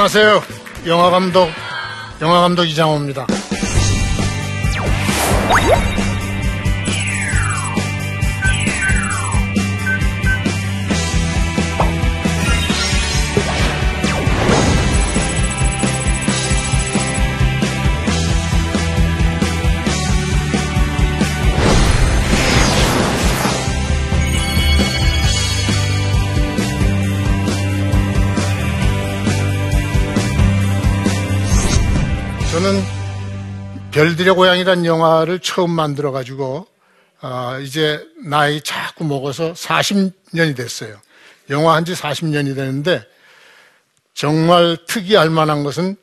안녕하세요. 영화감독, 영화감독 이장호입니다. 저는 별들의 고향이란 영화를 처음 만들어 가지고 어, 이제 나이 자꾸 먹어서 40년이 됐어요. 영화 한 지 40년이 되는데 정말 특이할 만한 것은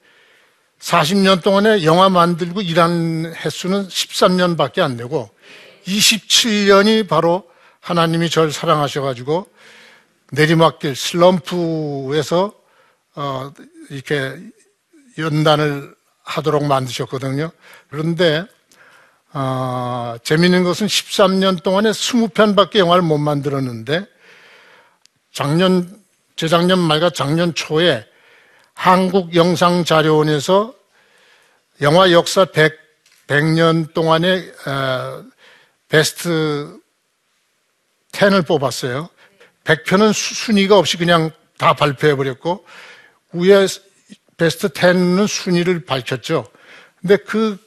40년 동안에 영화 만들고 일한 횟수는 13년밖에 안 되고 27년이 바로 하나님이 저를 사랑하셔가지고 내리막길 슬럼프에서 어, 이렇게 연단을 하도록 만드셨거든요. 그런데 어, 재미있는 것은 13년 동안에 20편밖에 영화를 못 만들었는데 작년 재작년 말과 작년 초에 한국 영상자료원에서 영화 역사 100, 100년 동안의 어, 베스트 10을 뽑았어요. 100편은 순위가 없이 그냥 다 발표해버렸고 위에 베스트 10은 순위를 밝혔죠. 근데 그,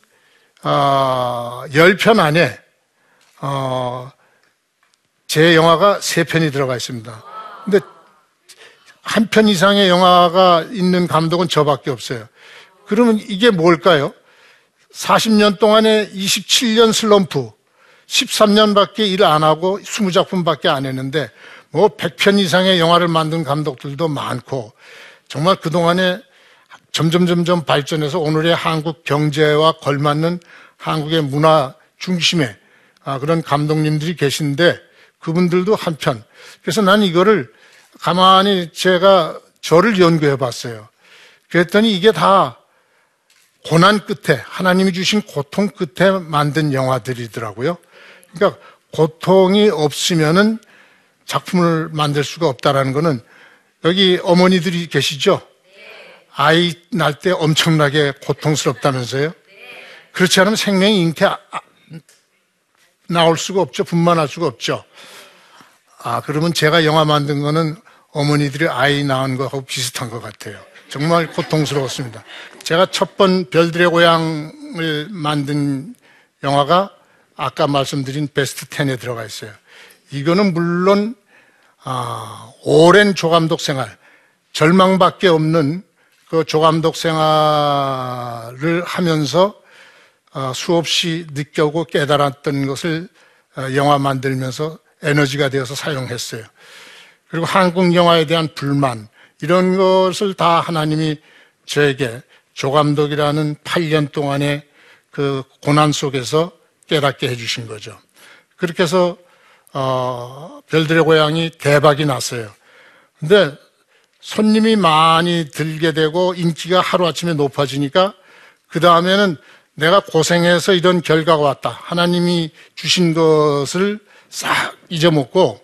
어, 10편 안에, 어, 제 영화가 3편이 들어가 있습니다. 근데 한 편 이상의 영화가 있는 감독은 저밖에 없어요. 그러면 이게 뭘까요? 40년 동안에 27년 슬럼프, 13년밖에 일 안 하고 20작품밖에 안 했는데 뭐 100편 이상의 영화를 만든 감독들도 많고 정말 그동안에 점점 점점 발전해서 오늘의 한국 경제와 걸맞는 한국의 문화 중심에 아, 그런 감독님들이 계신데 그분들도 한편 그래서 나는 이거를 가만히 제가 저를 연구해 봤어요. 그랬더니 이게 다 고난 끝에 하나님이 주신 고통 끝에 만든 영화들이더라고요. 그러니까 고통이 없으면은 작품을 만들 수가 없다라는 거는 여기 어머니들이 계시죠? 아이 날때 엄청나게 고통스럽다면서요? 그렇지 않으면 생명이 잉태 아, 나올 수가 없죠. 분만할 수가 없죠. 아, 그러면 제가 영화 만든 거는 어머니들이 아이 낳은 거하고 비슷한 것 같아요. 정말 고통스러웠습니다. 제가 첫 번 별들의 고향을 만든 영화가 아까 말씀드린 베스트 10에 들어가 있어요. 이거는 물론 아, 오랜 조감독 생활, 절망밖에 없는 그 조감독 생활을 하면서 어, 수없이 느껴고 깨달았던 것을 어, 영화 만들면서 에너지가 되어서 사용했어요. 그리고 한국 영화에 대한 불만, 이런 것을 다 하나님이 저에게 조감독이라는 8년 동안의 그 고난 속에서 깨닫게 해주신 거죠. 그렇게 해서, 어, 별들의 고향이 대박이 났어요. 근데 손님이 많이 들게 되고 인기가 하루아침에 높아지니까 그 다음에는 내가 고생해서 이런 결과가 왔다. 하나님이 주신 것을 싹 잊어먹고,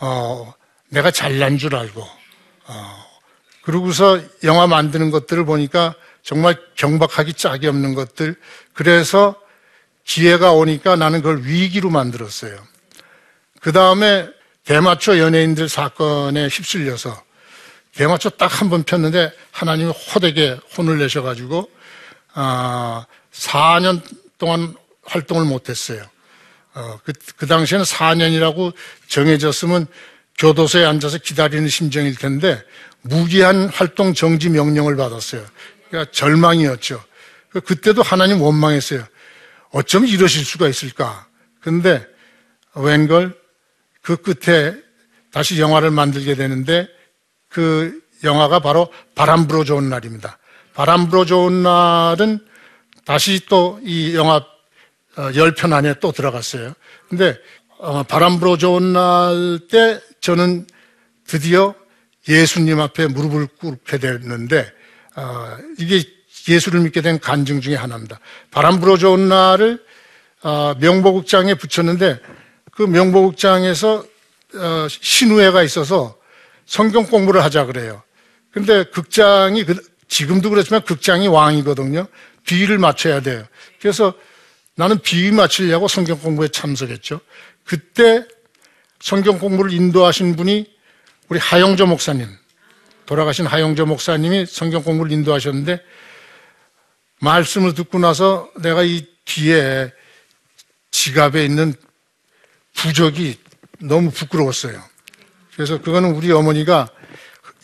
어, 내가 잘난 줄 알고, 어, 그러고서 영화 만드는 것들을 보니까 정말 경박하기 짝이 없는 것들. 그래서 기회가 오니까 나는 그걸 위기로 만들었어요. 그 다음에 대마초 연예인들 사건에 휩쓸려서 대마초 딱 한 번 폈는데 하나님이 호되게 혼을 내셔가지고 아, 4년 동안 활동을 못했어요. 어, 그, 그 당시에는 4년이라고 정해졌으면 교도소에 앉아서 기다리는 심정일 텐데 무기한 활동 정지 명령을 받았어요. 그러니까 절망이었죠. 그- 그때도 하나님 원망했어요. 어쩜 이러실 수가 있을까? 근데 웬걸 그 끝에 다시 영화를 만들게 되는데 그 영화가 바로 바람 불어 좋은 날입니다. 바람 불어 좋은 날은 다시 또 이 영화 10편 안에 또 들어갔어요. 근데 어, 바람 불어 좋은 날 때 저는 드디어 예수님 앞에 무릎을 꿇게 됐는데 어, 이게 예수를 믿게 된 간증 중에 하나입니다. 바람 불어 좋은 날을 어, 명보극장에 붙였는데 그 명보극장에서 어, 신우회가 있어서 성경 공부를 하자 그래요. 근데 극장이 그- 지금도 그렇지만 극장이 왕이거든요. 비위를 맞춰야 돼요. 그래서 나는 비위 맞추려고 성경 공부에 참석했죠. 그때 성경 공부를 인도하신 분이 우리 하영조 목사님, 돌아가신 하영조 목사님이 성경 공부를 인도하셨는데 말씀을 듣고 나서 내가 이 뒤에 지갑에 있는 부적이 너무 부끄러웠어요. 그래서 그거는 우리 어머니가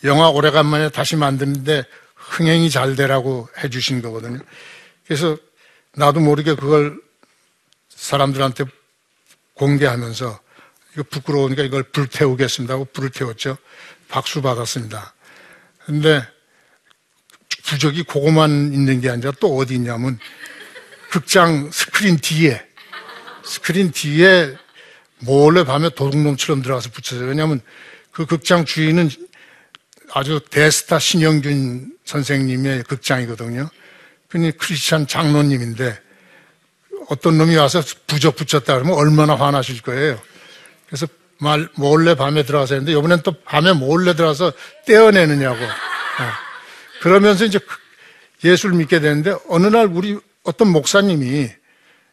영화 오래간만에 다시 만드는데 흥행이 잘 되라고 해주신 거거든요. 그래서 나도 모르게 그걸 사람들한테 공개하면서 이거 부끄러우니까 이걸 불태우겠습니다 하고 불을 태웠죠. 박수 받았습니다. 근데 부적이 그거만 있는 게 아니라 또 어디 있냐면 극장 스크린 뒤에 스크린 뒤에 몰래 밤에 도둑놈처럼 들어가서 붙였어요. 왜냐하면 그 극장 주인은 아주 대스타 신영균 선생님의 극장이거든요. 그니 크리스찬 장로님인데 어떤 놈이 와서 부적 붙였다 그러면 얼마나 화나실 거예요. 그래서 말 몰래 밤에 들어가서 했는데 이번엔 또 밤에 몰래 들어가서 떼어내느냐고. 어. 그러면서 이제 예수를 믿게 되는데 어느 날 우리 어떤 목사님이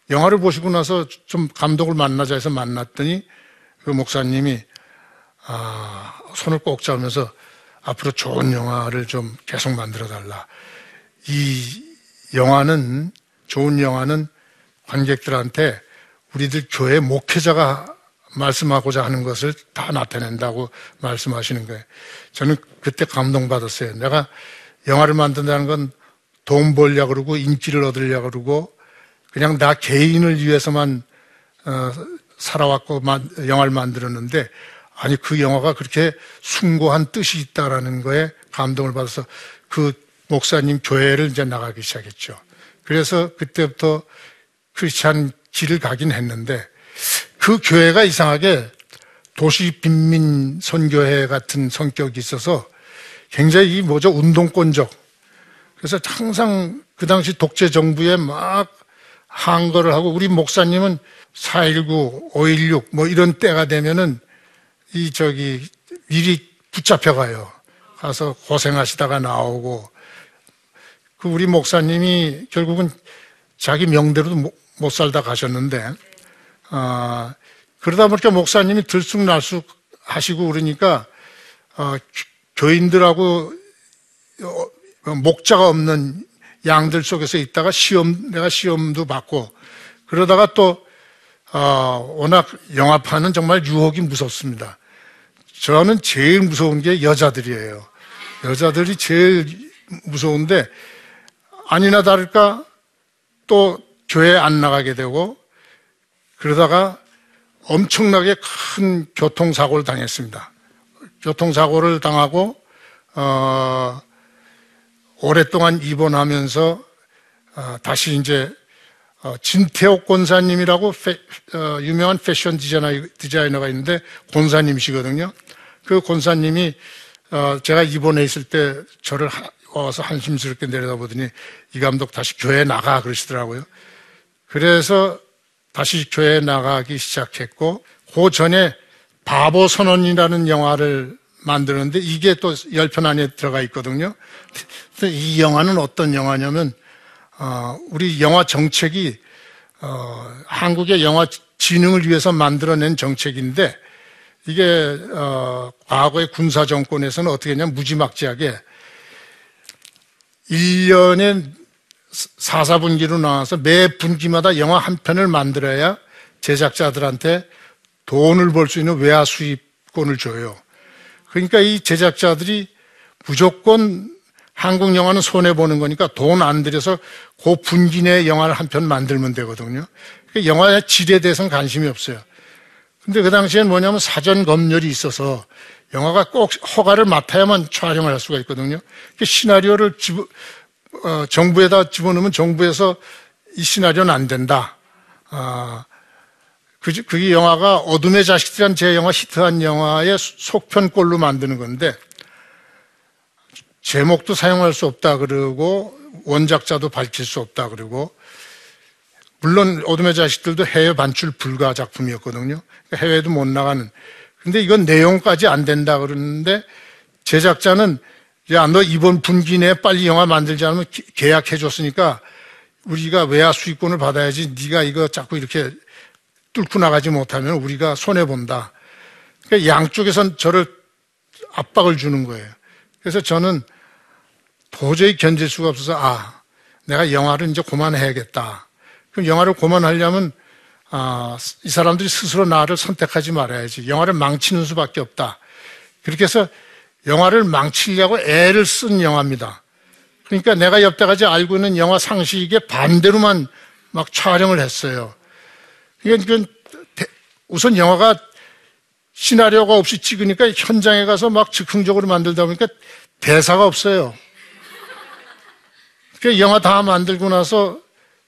영화를 보시고 나서 좀 감독을 만나자 해서 만났더니 그 목사님이 아, 손을 꼭 잡으면서 앞으로 좋은 영화를 좀 계속 만들어 달라. 이 영화는 좋은 영화는 관객들한테 우리들 교회 목회자가 말씀하고자 하는 것을 다 나타낸다고 말씀하시는 거예요. 저는 그때 감동받았어요. 내가 영화를 만든다는 건 돈 벌려 그러고 인기를 얻으려 그러고 그냥 나 개인을 위해서만 어, 살아왔고 만- 영화를 만들었는데 아니 그 영화가 그렇게 숭고한 뜻이 있다라는 거에 감동을 받아서 그 목사님 교회를 이제 나가기 시작했죠. 그래서 그때부터 크리스찬 길을 가긴 했는데 그 교회가 이상하게 도시 빈민 선교회 같은 성격이 있어서 굉장히 이 뭐죠 운동권적 그래서 항상 그 당시 독재 정부에 막 항거를 하고 우리 목사님은 4.19, 5.16 뭐 이런 때가 되면은 이 저기 미리 붙잡혀 가요. 가서 고생하시다가 나오고 그 우리 목사님이 결국은 자기 명대로도 못, 못 살다 가셨는데 아 그러다 보니까 목사님이 들쑥날쑥 하시고 그러니까 어, 교- 교인들하고 어, 목자가 없는 양들 속에서 있다가 시험, 내가 시험도 받고, 그러다가 또, 어, 워낙 영화판은 정말 유혹이 무섭습니다. 저는 제일 무서운 게 여자들이에요. 여자들이 제일 무서운데, 아니나 다를까 또 교회 안 나가게 되고, 그러다가 엄청나게 큰 교통사고를 당했습니다. 교통사고를 당하고, 어, 오랫동안 입원하면서 어, 다시 이제 어, 진태옥 권사님이라고 페- 어, 유명한 패션 디자이너, 디자이너 가 있는데 권사님이시거든요. 그 권사님이 어, 제가 입원해 있을 때 저를 하- 와서 한심스럽게 내려다보더니 이 감독 다시 교회 나가 그러시더라고요. 그래서 다시 교회 나가기 시작했고 그 전에 바보 선언이라는 영화를 만드는데 이게 또 10편 안에 들어가 있거든요. 이 영화는 어떤 영화냐면 어, 우리 영화 정책이 어, 한국의 영화 진흥을 위해서 만들어낸 정책인데 이게 어, 과거의 군사 정권에서는 어떻게 했냐면 무지막지하게 1년에 4, 4분기로 나와서 매 분기마다 영화 한 편을 만들어야 제작자들한테 돈을 벌 수 있는 외화 수입권을 줘요. 그러니까 이 제작자들이 무조건 한국 영화는 손해 보는 거니까 돈 안 들여서 그 분기 내에 영화를 한 편 만들면 되거든요. 그러니까 영화의 질에 대해서는 관심이 없어요. 근데 그 당시엔 뭐냐면 사전 검열이 있어서 영화가 꼭 허가를 맡아야만 촬영을 할 수가 있거든요. 그 시나리오를 집, 어, 정부에다 집어넣으면 정부에서 이 시나리오는 안 된다. 아, 그, 그게 영화가 어둠의 자식들이란 제 영화 히트한 영화의 속편꼴로 만드는 건데 제목도 사용할 수 없다 그러고 원작자도 밝힐 수 없다 그러고 물론 어둠의 자식들도 해외 반출 불가 작품이었거든요. 그러니까 해외도 못 나가는. 근데 이건 내용까지 안 된다 그러는데 제작자는 야, 너 이번 분기 내에 빨리 영화 만들지 않으면 계약해 줬으니까 우리가 외화 수익권을 받아야지 네가 이거 자꾸 이렇게 뚫고 나가지 못하면 우리가 손해본다. 그러니까 양쪽에선 저를 압박을 주는 거예요. 그래서 저는 도저히 견딜 수가 없어서 아, 내가 영화를 이제 그만해야겠다. 그럼 영화를 고만하려면 아, 이 사람들이 스스로 나를 선택하지 말아야지. 영화를 망치는 수밖에 없다. 그렇게 해서 영화를 망치려고 애를 쓴 영화입니다. 그러니까 내가 옆에까지 알고 있는 영화 상식에 반대로만 막 촬영을 했어요. 그러니까 우선 영화가 시나리오가 없이 찍으니까 현장에 가서 막 즉흥적으로 만들다 보니까 대사가 없어요. 그 영화 다 만들고 나서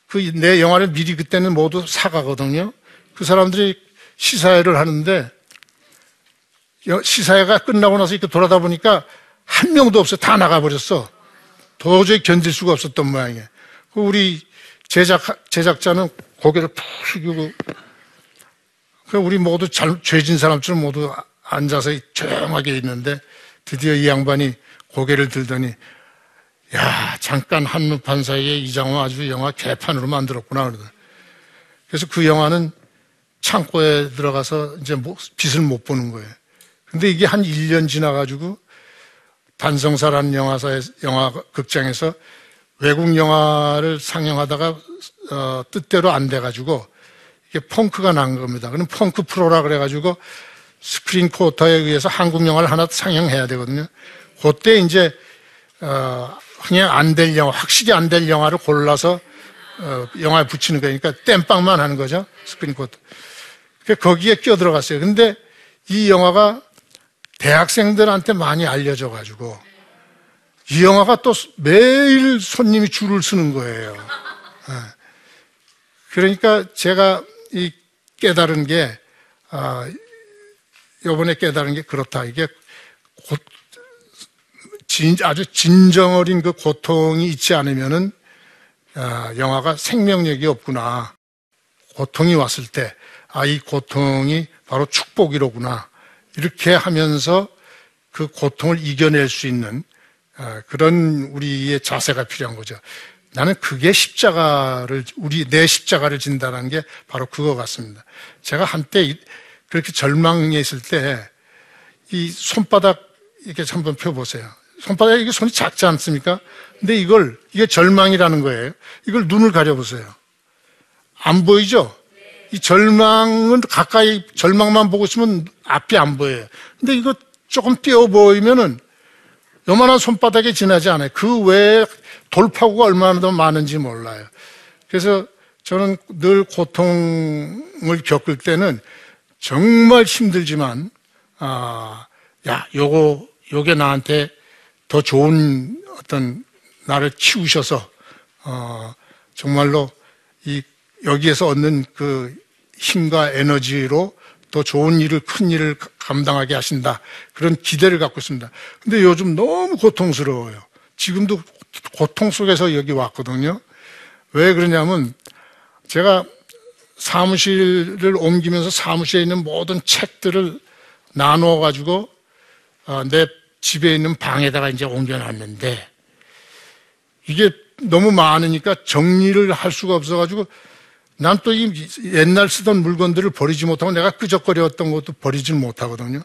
그 내 영화를 미리 그때는 모두 사가거든요. 그 사람들이 시사회를 하는데 시사회가 끝나고 나서 이렇게 돌아다 보니까 한 명도 없어. 다 나가버렸어. 도저히 견딜 수가 없었던 모양이에요. 그 우리 제작, 제작자는 고개를 푹 숙이고, 그 우리 모두 잘, 죄진 사람처럼 모두 앉아서 조용하게 있는데 드디어 이 양반이 고개를 들더니 야, 잠깐 한눈판 사이에 이장호 아주 영화 개판으로 만들었구나. 그러더라. 그래서 그 영화는 창고에 들어가서 이제 뭐 빛을 못 보는 거예요. 근데 이게 한 1년 지나가지고 반성사라는 영화사에, 영화 극장에서 외국 영화를 상영하다가 어, 뜻대로 안 돼가지고 이게 펑크가 난 겁니다. 그럼 펑크 프로라 그래가지고 스크린 쿼터에 의해서 한국 영화를 하나 상영해야 되거든요. 그때 이제 어, 그냥 안 될 영화, 확실히 안 될 영화를 골라서 어, 영화에 붙이는 거니까 땜빵만 하는 거죠. 스크린 쿼터. 거기에 끼어 들어갔어요. 근데 이 영화가 대학생들한테 많이 알려져 가지고 이 영화가 또 매일 손님이 줄을 서는 거예요. 네. 그러니까 제가 이 깨달은 게, 아, 요번에 깨달은 게 그렇다. 이게 곧 진, 아주 진정 어린 그 고통이 있지 않으면은 아, 영화가 생명력이 없구나. 고통이 왔을 때, 아, 이 고통이 바로 축복이로구나. 이렇게 하면서 그 고통을 이겨낼 수 있는 아, 그런 우리의 자세가 필요한 거죠. 나는 그게 십자가를, 우리 내 십자가를 진다는 게 바로 그거 같습니다. 제가 한때 그렇게 절망에 있을 때 이 손바닥 이렇게 한번 펴보세요. 손바닥에 이게 손이 작지 않습니까? 근데 이걸, 이게 절망이라는 거예요. 이걸 눈을 가려보세요. 안 보이죠? 이 절망은 가까이 절망만 보고 있으면 앞이 안 보여요. 근데 이거 조금 띄어 보이면은 요만한 손바닥에 지나지 않아요. 그 외에 돌파구가 얼마나 더 많은지 몰라요. 그래서 저는 늘 고통을 겪을 때는 정말 힘들지만, 아, 야, 요거, 요게 나한테 더 좋은 어떤 나를 키우셔서 어, 정말로 이 여기에서 얻는 그 힘과 에너지로 더 좋은 일을 큰 일을 감당하게 하신다 그런 기대를 갖고 있습니다. 근데 요즘 너무 고통스러워요. 지금도 고통 속에서 여기 왔거든요. 왜 그러냐면 제가 사무실을 옮기면서 사무실에 있는 모든 책들을 나누어 가지고 어, 내 집에 있는 방에다가 이제 옮겨놨는데 이게 너무 많으니까 정리를 할 수가 없어가지고 난 또 이 옛날 쓰던 물건들을 버리지 못하고 내가 끄적거렸던 것도 버리질 못하거든요.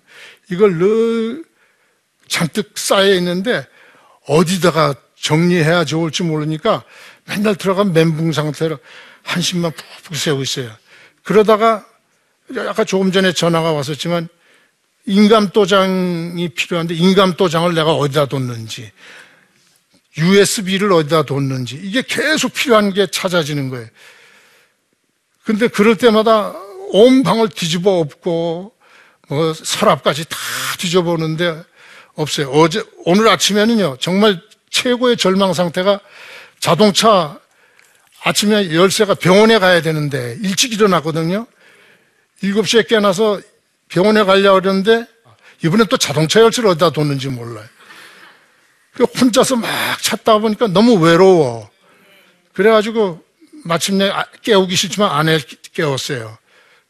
이걸 늘 잔뜩 쌓여 있는데 어디다가 정리해야 좋을지 모르니까 맨날 들어간 멘붕 상태로 한심만 푹푹 세우고 있어요. 그러다가 아까 조금 전에 전화가 왔었지만 인감도장이 필요한데 인감도장을 내가 어디다 뒀는지 USB를 어디다 뒀는지 이게 계속 필요한 게 찾아지는 거예요. 근데 그럴 때마다 온 방을 뒤집어 엎고 뭐 서랍까지 다 뒤져보는데 없어요. 어제 오늘 아침에는요 정말 최고의 절망 상태가 자동차 아침에 열쇠가 병원에 가야 되는데 일찍 일어났거든요. 7시에 깨어나서 병원에 가려고 그러는데 이번엔 또 자동차 열쇠를 어디다 뒀는지 몰라요. 그 혼자서 막 찾다 보니까 너무 외로워. 그래가지고 마침내 아- 깨우기 싫지만 아내 깨웠어요.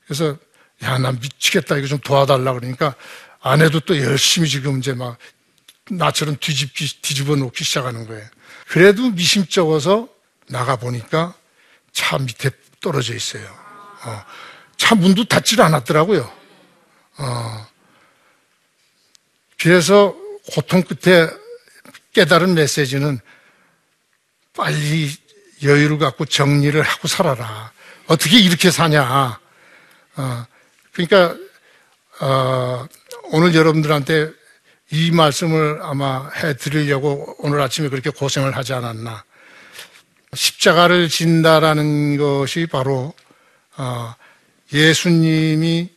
그래서 야, 난 미치겠다. 이거 좀 도와달라 그러니까 아내도 또 열심히 지금 이제 막 나처럼 뒤집기, 뒤집어 놓기 시작하는 거예요. 그래도 미심쩍어서 나가 보니까 차 밑에 떨어져 있어요. 어, 차 문도 닫질 않았더라고요. 어, 그래서 고통 끝에 깨달은 메시지는 빨리 여유를 갖고 정리를 하고 살아라. 어떻게 이렇게 사냐. 어, 그러니까, 어, 오늘 여러분들한테 이 말씀을 아마 해 드리려고 오늘 아침에 그렇게 고생을 하지 않았나. 십자가를 진다라는 것이 바로, 어, 예수님이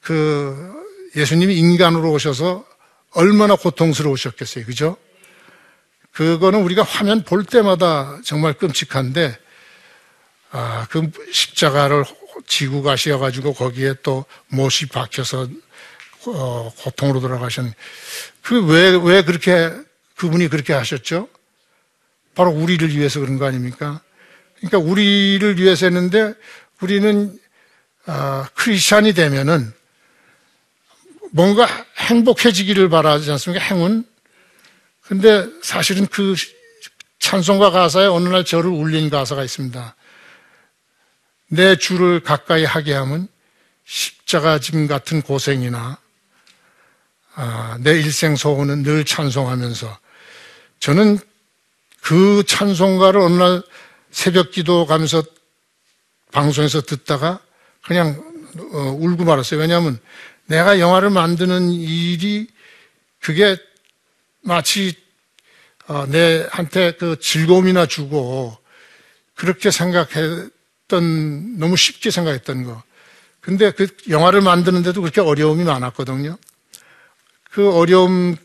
그, 예수님이 인간으로 오셔서 얼마나 고통스러우셨겠어요. 그죠? 그거는 우리가 화면 볼 때마다 정말 끔찍한데, 아, 그 십자가를 지고 가셔가지고 거기에 또 못이 박혀서 어, 고통으로 돌아가신 그왜왜 그렇게 그분이 그렇게 하셨죠? 바로 우리를 위해서 그런 거 아닙니까? 그러니까 우리를 위해서 했는데 우리는 아, 크리스찬이 되면은 뭔가 행복해지기를 바라지 않습니까? 행운. 근데 사실은 그 찬송가 가사에 어느 날 저를 울린 가사가 있습니다. 내 주를 가까이 하게 하면 십자가 짐 같은 고생이나 아, 내 일생 소원은 늘 찬송하면서 저는 그 찬송가를 어느 날 새벽 기도 가면서 방송에서 듣다가 그냥 어, 울고 말았어요. 왜냐하면 내가 영화를 만드는 일이 그게 마치 어, 내한테 그 즐거움이나 주고 그렇게 생각했던 너무 쉽게 생각했던 거. 근데 그 영화를 만드는데도 그렇게 어려움이 많았거든요. 그 어려움을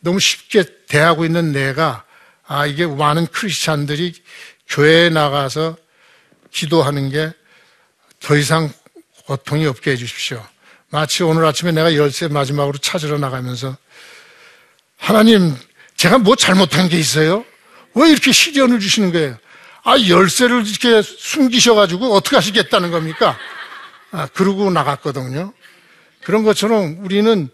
너무 쉽게 대하고 있는 내가 아 이게 많은 크리스찬들이 교회에 나가서 기도하는 게 더 이상 고통이 없게 해주십시오. 마치 오늘 아침에 내가 열쇠 마지막으로 찾으러 나가면서 하나님 제가 뭐 잘못한 게 있어요? 왜 이렇게 시련을 주시는 거예요? 아 열쇠를 이렇게 숨기셔가지고 어떻게 하시겠다는 겁니까? 아, 그러고 나갔거든요. 그런 것처럼 우리는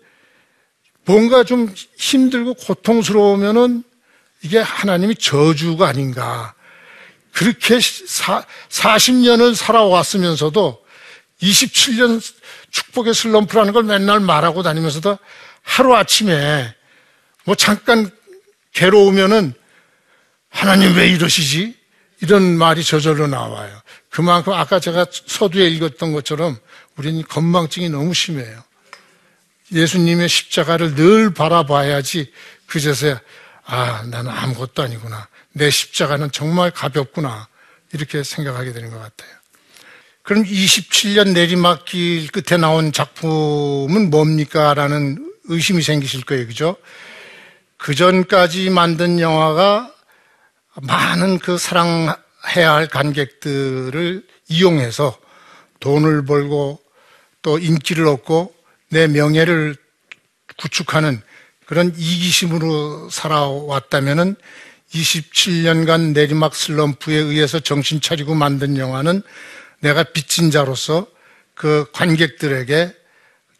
뭔가 좀 힘들고 고통스러우면은 이게 하나님이 저주가 아닌가. 그렇게 사, 40년을 살아왔으면서도 27년 축복의 슬럼프라는 걸 맨날 말하고 다니면서도 하루아침에 뭐 잠깐 괴로우면은 하나님 왜 이러시지? 이런 말이 저절로 나와요. 그만큼 아까 제가 서두에 읽었던 것처럼 우리는 건망증이 너무 심해요. 예수님의 십자가를 늘 바라봐야지 그제서야 아 나는 아무것도 아니구나. 내 십자가는 정말 가볍구나. 이렇게 생각하게 되는 것 같아요. 그럼 27년 내리막길 끝에 나온 작품은 뭡니까? 라는 의심이 생기실 거예요. 그죠? 그 전까지 만든 영화가 많은 그 사랑해야 할 관객들을 이용해서 돈을 벌고 또 인기를 얻고 내 명예를 구축하는 그런 이기심으로 살아왔다면은 27년간 내리막 슬럼프에 의해서 정신 차리고 만든 영화는 내가 빚진 자로서 그 관객들에게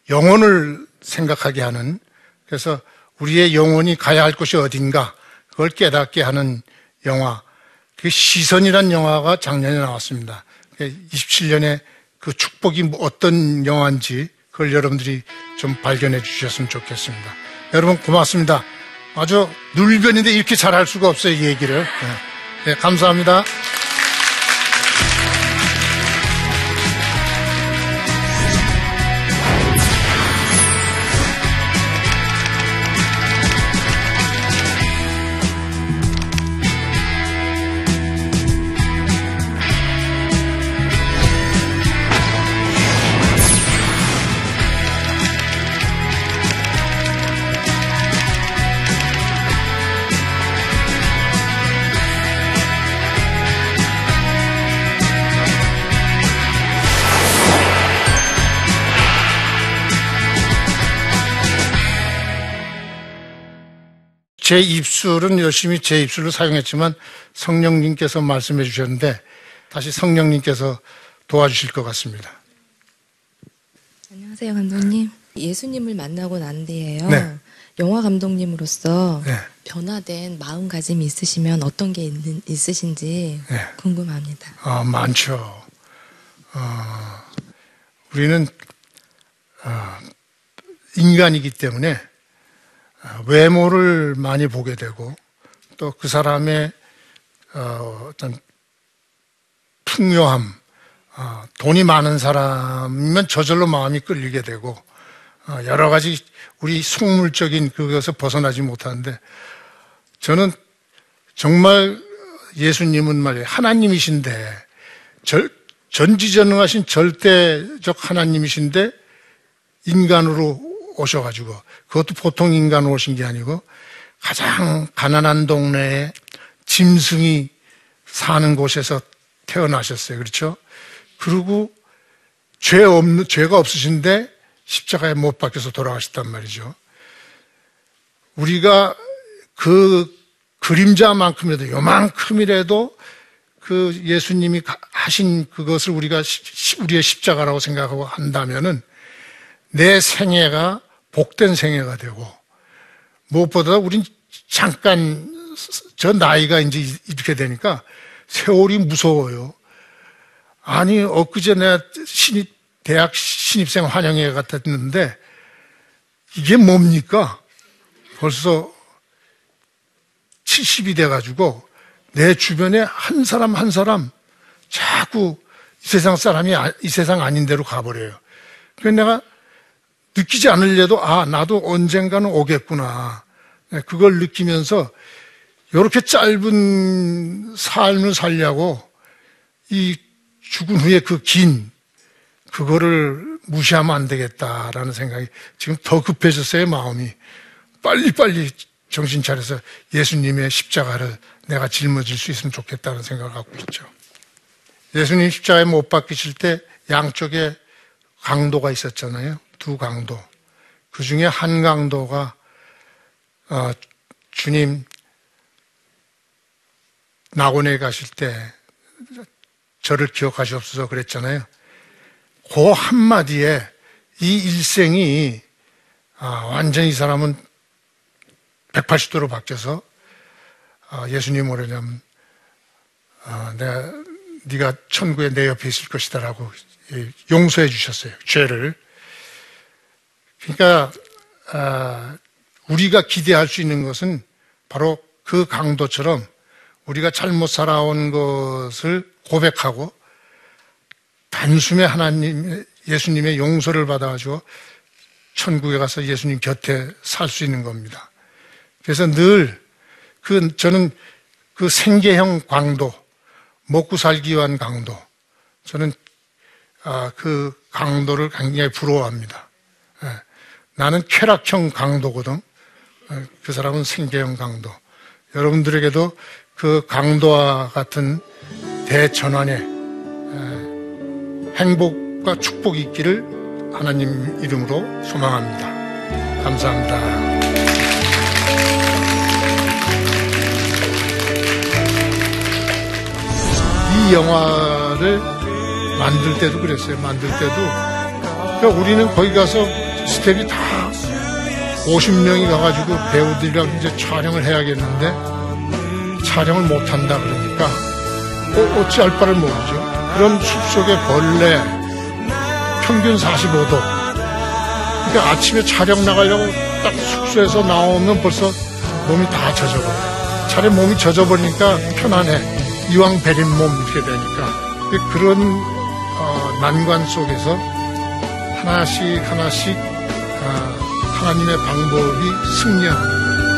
영혼을 생각하게 하는 그래서 우리의 영혼이 가야 할 곳이 어딘가 그걸 깨닫게 하는 영화 그 시선이란 영화가 작년에 나왔습니다. 27년에 그 축복이 뭐 어떤 영화인지 그걸 여러분들이 좀 발견해 주셨으면 좋겠습니다. 여러분 고맙습니다. 아주 눌변인데 이렇게 잘할 수가 없어요, 이 얘기를. 네. 네, 감사합니다. 제 입술은 열심히 제 입술을 사용했지만 성령님께서 말씀해 주셨는데 다시 성령님께서 도와주실 것 같습니다. 안녕하세요, 감독님. 예수님을 만나고 난 뒤에요. 네. 영화 감독님으로서 네. 변화된 마음가짐이 있으시면 어떤 게 있는, 있으신지 네. 궁금합니다. 아, 많죠. 어, 우리는 어, 인간이기 때문에 어, 외모를 많이 보게 되고 또 그 사람의 어, 어떤 풍요함, 어, 돈이 많은 사람이면 저절로 마음이 끌리게 되고 어, 여러 가지 우리 속물적인 그것을 벗어나지 못하는데 저는 정말 예수님은 말이에요. 하나님이신데, 절, 전지전능하신 절대적 하나님이신데, 인간으로 오셔가지고, 그것도 보통 인간으로 오신 게 아니고, 가장 가난한 동네에 짐승이 사는 곳에서 태어나셨어요. 그렇죠? 그리고 죄 없는, 죄가 없으신데, 십자가에 못 박혀서 돌아가셨단 말이죠. 우리가 그 그림자만큼이라도 요만큼이라도 그 예수님이 가- 하신 그것을 우리가 우리의 십자가라고 생각하고 한다면은 내 생애가 복된 생애가 되고 무엇보다 우린 잠깐 저 나이가 이제 이렇게 되니까 세월이 무서워요. 아니 엊그제 내가 신입 대학 신입생 환영회 같았는데 이게 뭡니까? 벌써 70이 돼가지고 내 주변에 한 사람 한 사람 자꾸 이 세상 사람이 아- 이 세상 아닌 데로 가버려요. 그래서 내가 느끼지 않으려도 아 나도 언젠가는 오겠구나. 네, 그걸 느끼면서 이렇게 짧은 삶을 살려고 이 죽은 후에 그 긴 그거를 무시하면 안 되겠다라는 생각이 지금 더 급해졌어요 마음이 빨리빨리 정신 차려서 예수님의 십자가를 내가 짊어질 수 있으면 좋겠다는 생각을 갖고 있죠. 예수님 십자가에 못 박히실 때 양쪽에 강도가 있었잖아요. 두 강도. 그 중에 한 강도가 어, 주님 낙원에 가실 때 저를 기억하시옵소서 그랬잖아요. 그 한마디에 이 일생이 아, 완전히 이 사람은 180도로 바뀌어서 아, 예수님 오래냐면 아, 내가 네가 천국에 내 옆에 있을 것이다라고 예, 용서해 주셨어요 죄를. 그러니까 아, 우리가 기대할 수 있는 것은 바로 그 강도처럼 우리가 잘못 살아온 것을 고백하고 단숨에 하나님 예수님의 용서를 받아가지고 천국에 가서 예수님 곁에 살 수 있는 겁니다. 그래서 늘 그 저는 그 생계형 강도, 먹고 살기 위한 강도, 저는 아, 그 강도를 굉장히 부러워합니다. 예. 나는 쾌락형 강도거든. 예, 그 사람은 생계형 강도. 여러분들에게도 그 강도와 같은 대전환의 예, 행복과 축복이 있기를 하나님 이름으로 소망합니다. 감사합니다. 이 영화를 만들 때도 그랬어요. 만들 때도. 그러니까 우리는 거기 가서 스텝이 다 50명이 가가지고 배우들이랑 이제 촬영을 해야겠는데 촬영을 못한다 그러니까 어, 어찌할 바를 모르죠. 그런 숲속의 벌레, 평균 45도. 그러니까 아침에 촬영 나가려고 딱 숙소에서 나오면 벌써 몸이 다 젖어버려요. 차라리 몸이 젖어버리니까 편안해. 이왕 베린 몸 이렇게 되니까. 근데 그런 어, 난관 속에서 하나씩 하나씩 아, 하나님의 방법이 거예요.